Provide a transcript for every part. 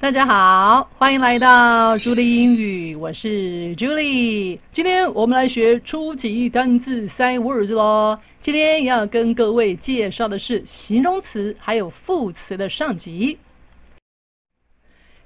大家好，欢迎来到朱莉英语，我是 Julie。今天我们来学初级单字塞 Words 喽。今天要跟各位介绍的是形容词还有副词的上集。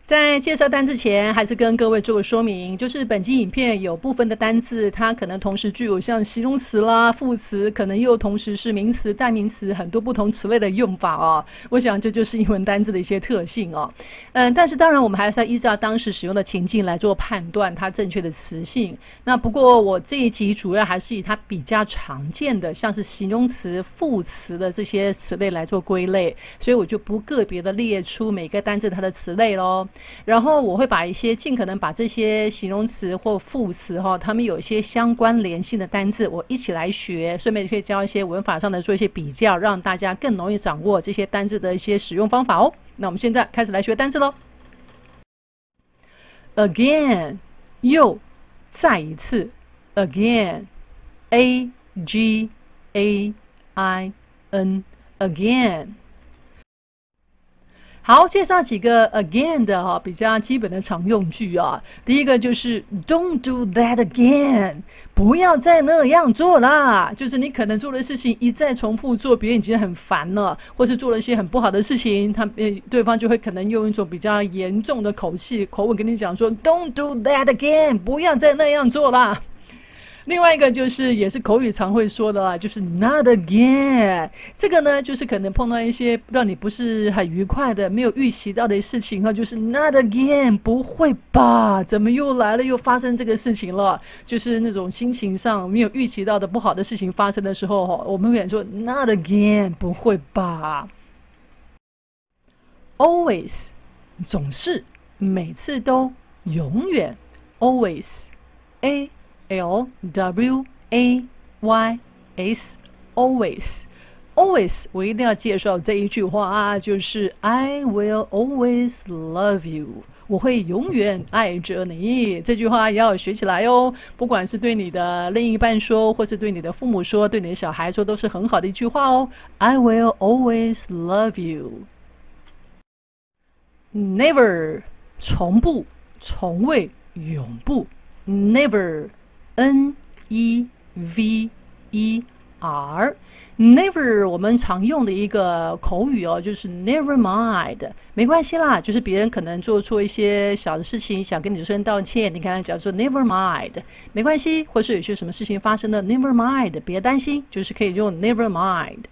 在介绍单字前，还是跟各位做个说明，就是本集影片有部分的单字，它可能同时具有像形容词啦、副词，可能又同时是名词、代名词，很多不同词类的用法哦。我想这就是英文单字的一些特性哦。嗯，但是当然我们还是要依照当时使用的情境来做判断它正确的词性。那不过我这一集主要还是以它比较常见的，像是形容词、副词的这些词类来做归类，所以我就不个别的列出每个单字它的词类喽。然后我会把一些尽可能把这些形容词或副词哈，它们有一些相关联性的单字，我一起来学，顺便可以教一些文法上的做一些比较，让大家更容易掌握这些单字的一些使用方法哦。那我们现在开始来学单字喽。Again，又再一次，Again，A G A I N，Again。好，介绍几个 again 的哈比较基本的常用句啊。第一个就是 Don't do that again，不要再那样做啦。就是你可能做的事情一再重复做，别人已经很烦了，或是做了一些很不好的事情，他呃对方就会可能用一种比较严重的口气口吻跟你讲说 Don't do that again，不要再那样做啦。另外一个就是也是口语常会说的啦，就是 not again。这个呢，就是可能碰到一些让你不是很愉快的、没有预期到的事情哈，就是 not again，不会吧？怎么又来了？又发生这个事情了？就是那种心情上没有预期到的不好的事情发生的时候哈，我们会说 not again，不会吧？Always，总是，每次都，永远，always，a。L W A Y S always always 我一定要介绍这一句话啊，就是 I will always love you，我会永远爱着你。这句话也要学起来哦，不管是对你的另一半说，或是对你的父母说，对你的小孩说，都是很好的一句话哦。I will always love you。Never 从不，从未，永不，Never。N E V E R，never 我们常用的一个口语哦，就是 never mind，没关系啦，就是别人可能做错一些小的事情，想跟你说声道歉，你看他讲说 never mind，没关系，或是有些什么事情发生的 never mind，别担心，就是可以用 never mind。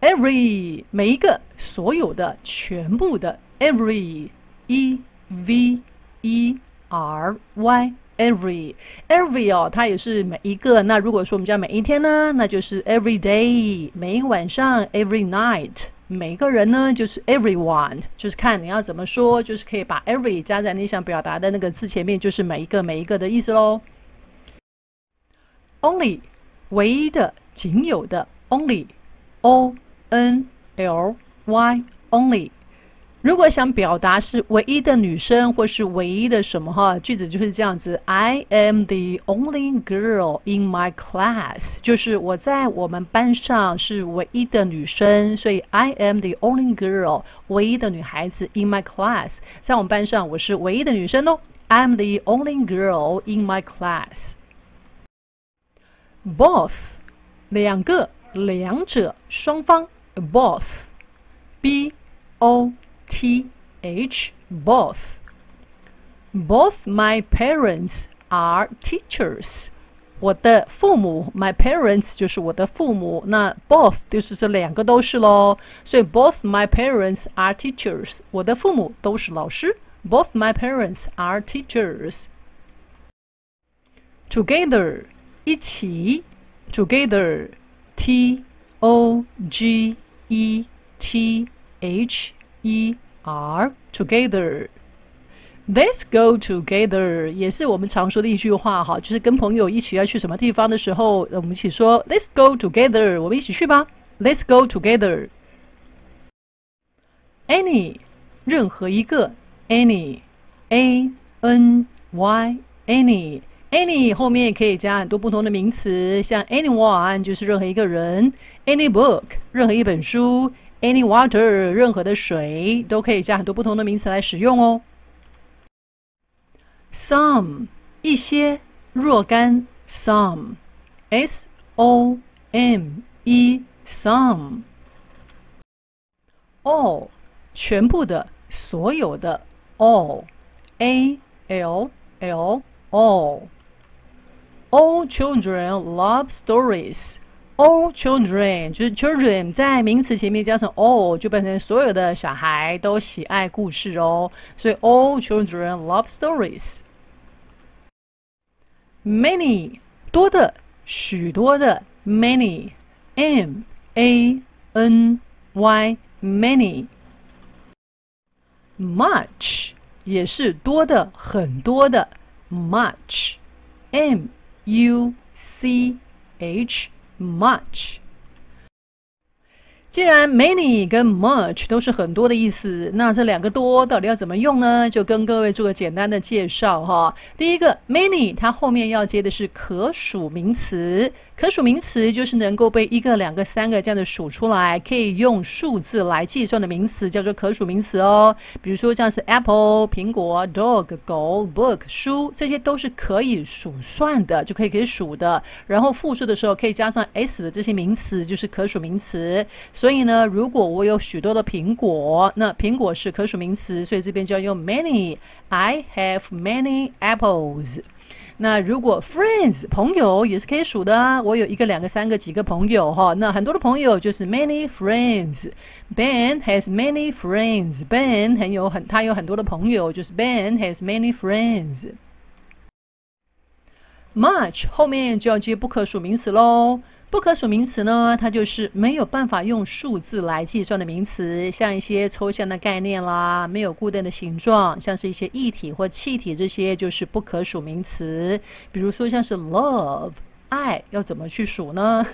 Every 每一个，所有的，全部的，every，E V E。R Y every every 哦，它也是每一个。那如果说我们讲每一天呢，那就是 every day，每一晚上 every night，每一个人呢就是 everyone，就是看你要怎么说，就是可以把 every 加在你想表达的那个字前面，就是每一个每一个的意思喽。Only 唯一的、仅有的 only，O N L Y only。如果想表达是唯一的女生或是唯一的什么哈，句子就是这样子：I am the only girl in my class，就是我在我们班上是唯一的女生，所以 I am the only girl，唯一的女孩子 in my class，在我们班上我是唯一的女生哦。I'm the only girl in my class。Both，两个，两者，双方，both，B O。T H both both my parents are teachers。我的父母，my parents 就是我的父母，那 both 就是这两个都是喽。所以 both my parents are teachers。我的父母都是老师。Both my parents are teachers。Together 一起，together，T O G E T H。 E R together, let's go together 也是我们常说的一句话哈，就是跟朋友一起要去什么地方的时候，我们一起说 Let's go together，我们一起去吧。Let's go together。Any 任何一个 Any A N Y Any Any 后面可以加很多不同的名词，像 anyone 就是任何一个人，Any book 任何一本书。any water，任何的水都可以加很多不同的名词来使用哦。some 一些若干 some，s o m e some。all 全部的所有的 all，a l l all。All children love stories. All children 就是 children 在名词前面加上 all 就变成所有的小孩都喜爱故事哦。所以 all children love stories. Many 多的许多的 many m a n y many. Much 也是多的很多的 much m U C H much。既然 many 跟 much 都是很多的意思，那这两个多到底要怎么用呢？就跟各位做个简单的介绍哈。第一个 many 它后面要接的是可数名词。可数名词就是能够被一个、两个、三个这样的数出来，可以用数字来计算的名词，叫做可数名词哦。比如说像是 apple 苹果、dog 狗、book 书，这些都是可以数算的，就可以可以数的。然后复数的时候可以加上 s 的这些名词，就是可数名词。所以呢，如果我有许多的苹果，那苹果是可数名词，所以这边就要用 many。I have many apples。那如果 friends 朋友也是可以数的啊，我有一个、两个、三个、几个朋友哈，那很多的朋友就是 many friends。Ben has many friends。Ben 很有很他有很多的朋友，就是 Ben has many friends。Much 后面就要接不可数名词喽。不可数名词呢，它就是没有办法用数字来计算的名词，像一些抽象的概念啦，没有固定的形状，像是一些液体或气体，这些就是不可数名词。比如说像是 love 爱，要怎么去数呢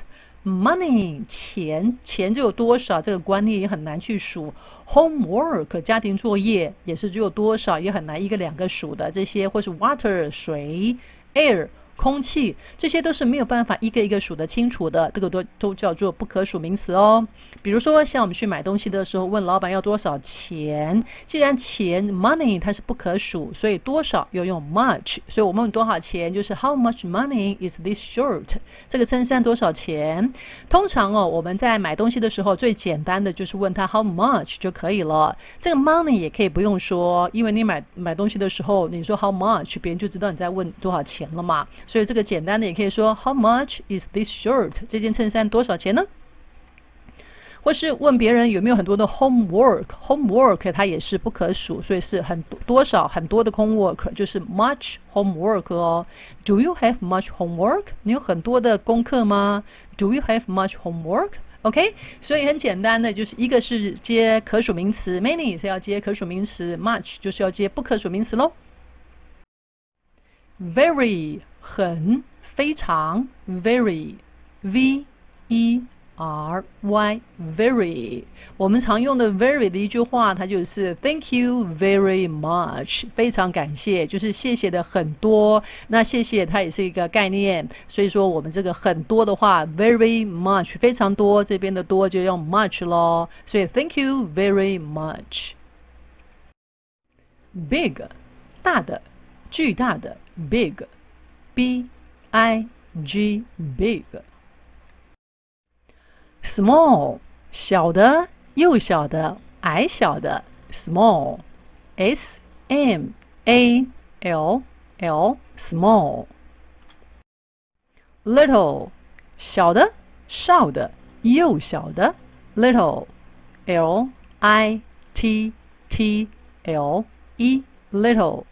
？Money 钱，钱就有多少，这个观念也很难去数。Homework 家庭作业也是只有多少，也很难一个两个数的。这些或是 water 水，air。空气，这些都是没有办法一个一个数得清楚的，这个都都叫做不可数名词哦。比如说，像我们去买东西的时候，问老板要多少钱，既然钱 money 它是不可数，所以多少要用 much，所以我们问多少钱就是 How much money is this shirt？这个衬衫多少钱？通常哦，我们在买东西的时候，最简单的就是问他 How much 就可以了。这个 money 也可以不用说，因为你买买东西的时候，你说 How much，别人就知道你在问多少钱了嘛。所以这个简单的也可以说 How much is this shirt？这件衬衫多少钱呢？或是问别人有没有很多的 homework？homework 它也是不可数，所以是很多少很多的 homework，就是 much homework 哦。Do you have much homework？你有很多的功课吗？Do you have much homework？OK，所以很简单的就是一个是接可数名词，many 是要接可数名词，much 就是要接不可数名词喽。Very 很非常 very v e r y very 我们常用的 very 的一句话，它就是 Thank you very much，非常感谢，就是谢谢的很多。那谢谢它也是一个概念，所以说我们这个很多的话，very much 非常多，这边的多就用 much 咯。所以 Thank you very much。Big 大的。巨大的 big big，b i g big。small 小的，幼小的，矮小的 small，s m a l l small。little 小的，少的，幼小的 little，l i t t l e little。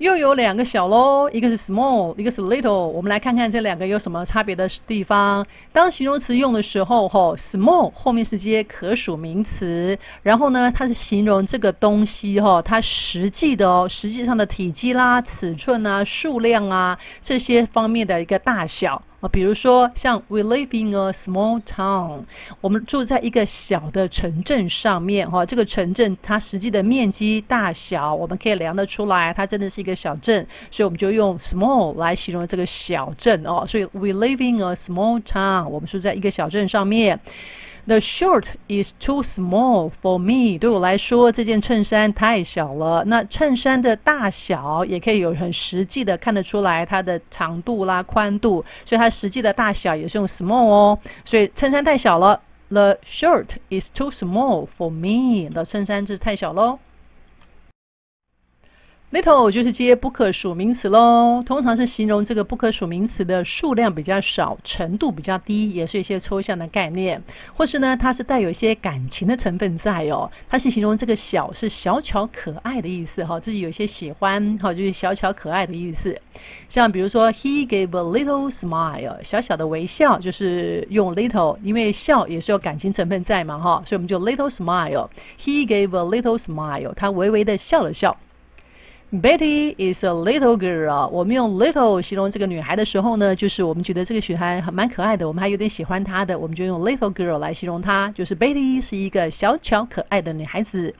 又有两个小喽，一个是 small，一个是 little。我们来看看这两个有什么差别的地方。当形容词用的时候，吼，small 后面是接可数名词，然后呢，它是形容这个东西，哈，它实际的哦，实际上的体积啦、尺寸啊、数量啊这些方面的一个大小。啊，比如说像 We live in a small town，我们住在一个小的城镇上面，哈，这个城镇它实际的面积大小，我们可以量得出来，它真的是一个小镇，所以我们就用 small 来形容这个小镇哦。所以 We live in a small town，我们住在一个小镇上面。The shirt is too small for me。对我来说，这件衬衫太小了。那衬衫的大小也可以有很实际的看得出来，它的长度啦、宽度，所以它实际的大小也是用 small 哦。所以衬衫太小了。The shirt is too small for me。那衬衫就是太小喽。Little 就是接不可数名词喽，通常是形容这个不可数名词的数量比较少，程度比较低，也是一些抽象的概念，或是呢，它是带有一些感情的成分在哦。它是形容这个小是小巧可爱的意思哈，自己有些喜欢哈，就是小巧可爱的意思。像比如说，He gave a little smile，小小的微笑就是用 little，因为笑也是有感情成分在嘛哈，所以我们就 little smile。He gave a little smile，他微微的笑了笑。Betty is a little girl。我们用 little 形容这个女孩的时候呢，就是我们觉得这个女孩还蛮可爱的，我们还有点喜欢她的，我们就用 little girl 来形容她，就是 Betty 是一个小巧可爱的女孩子。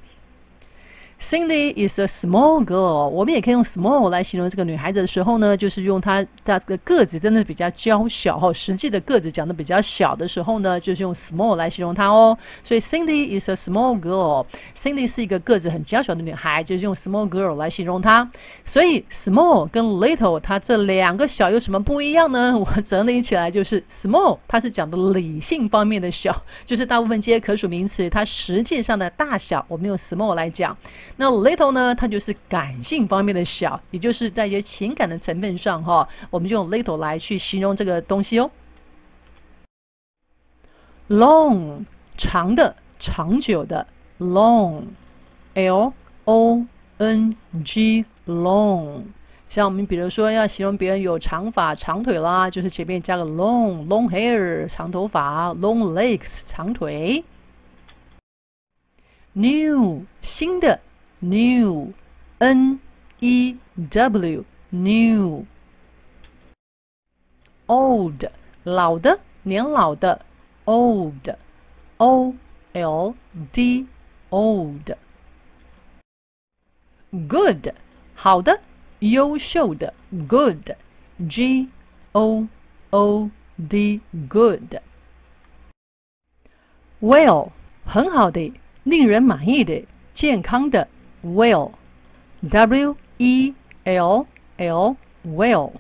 Cindy is a small girl。我们也可以用 small 来形容这个女孩子的时候呢，就是用她她的个子真的比较娇小哈，实际的个子讲的比较小的时候呢，就是用 small 来形容她哦。所以 Cindy is a small girl。Cindy 是一个个子很娇小的女孩，就是用 small girl 来形容她。所以 small 跟 little 它这两个小有什么不一样呢？我整理起来就是 small 它是讲的理性方面的小，就是大部分接可数名词，它实际上的大小我们用 small 来讲。那 little 呢？它就是感性方面的小，也就是在一些情感的成分上哈，我们就用 little 来去形容这个东西哦。Long 长的、长久的，long，L O N G long。像我们比如说要形容别人有长发、长腿啦，就是前面加个 long，long hair 长头发，long legs 长腿。New 新的。New, N-E-W, new. Old, 老的，年老的，old, O-L-D, old. Good, 好的，优秀的，good, G-O-O-D, good. Well, 很好的，令人满意的，健康的。 Well, W E L L, well。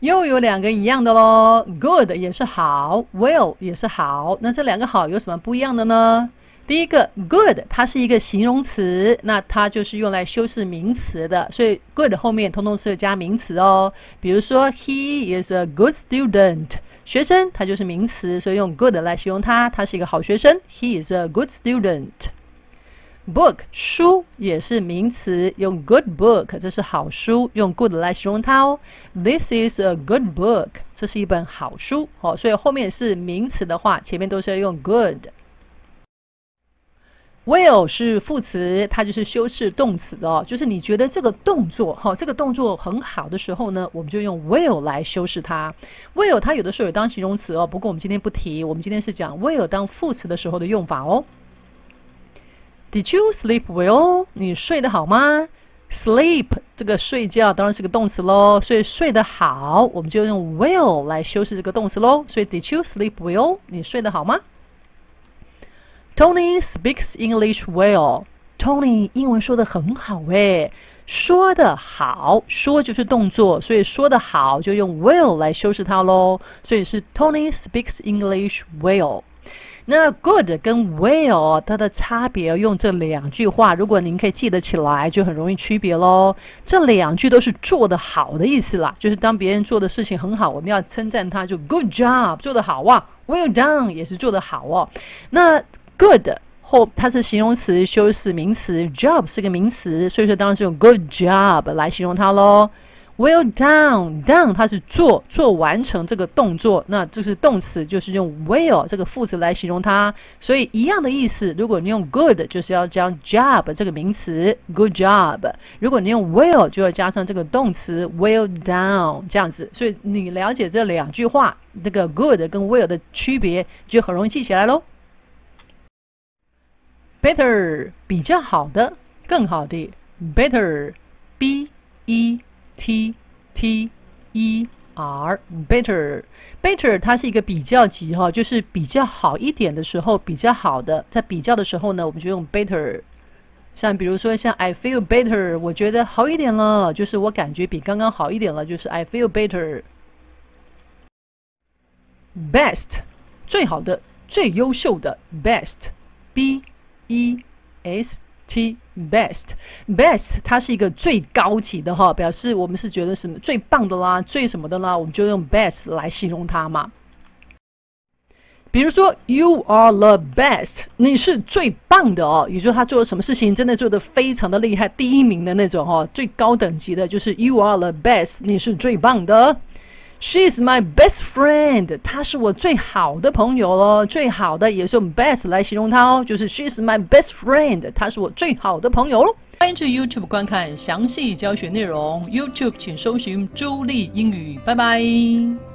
又有两个一样的喽，Good 也是好，Well 也是好。那这两个好有什么不一样的呢？第一个，Good 它是一个形容词，那它就是用来修饰名词的，所以 Good 后面通通是加名词哦。比如说，He is a good student，学生他就是名词，所以用 Good 来形容他，他是一个好学生。He is a good student。Book 书也是名词，用 good book 这是好书，用 good 来形容它哦。This is a good book，这是一本好书。好，所以后面是名词的话，前面都是要用 good。Well 是副词，它就是修饰动词哦。就是你觉得这个动作，哈，这个动作很好的时候呢，我们就用 will 来修饰它。will 它有的时候有当形容词哦，不过我们今天不提，我们今天是讲 will 当副词的时候的用法哦。Did you sleep well？你睡得好吗？Sleep 这个睡觉当然是个动词喽，所以睡得好，我们就用 well 来修饰这个动词喽。所以 Did you sleep well？你睡得好吗？Tony speaks English well。Tony 英文说得很好诶，说得好，说就是动作，所以说得好就用 well 来修饰它喽。所以是 Tony speaks English well。那 good 跟 well 它的差别，用这两句话，如果您可以记得起来，就很容易区别喽。这两句都是做得好的意思啦，就是当别人做的事情很好，我们要称赞他，就 good job 做得好哇，well done 也是做得好哦。那 good 后它是形容词修饰名词，job 是个名词，所以说当然是用 good job 来形容它喽。Well done, done 它是做做完成这个动作，那这是动词，就是用 well 这个副词来形容它，所以一样的意思。如果你用 good，就是要加 job 这个名词，good job；如果你用 well，就要加上这个动词 well done 这样子。所以你了解这两句话，那个 good 跟 well 的区别，就很容易记起来喽。Better 比较好的，更好的，better，b e。T T E R better。better 它是一个比较级哈，就是比较好一点的时候，比较好的，在比较的时候呢，我们就用 better。像比如说像 I feel better，我觉得好一点了，就是我感觉比刚刚好一点了，就是 I feel better。best 最好的、最优秀的 best，b e s t best best 它是一个最高级的哈，表示我们是觉得什么最棒的啦、最什么的啦，我们就用 best 来形容它嘛。比如说，You are the best，你是最棒的哦。也就是，他做了什么事情，真的做的非常的厉害，第一名的那种哦，最高等级的，就是 You are the best，你是最棒的。She's my best friend，她是我最好的朋友喽，最好的也是用 best 来形容她哦，就是 She's my best friend，她是我最好的朋友喽。欢迎去 YouTube 观看详细教学内容，YouTube 请搜寻“朱莉英语”，拜拜。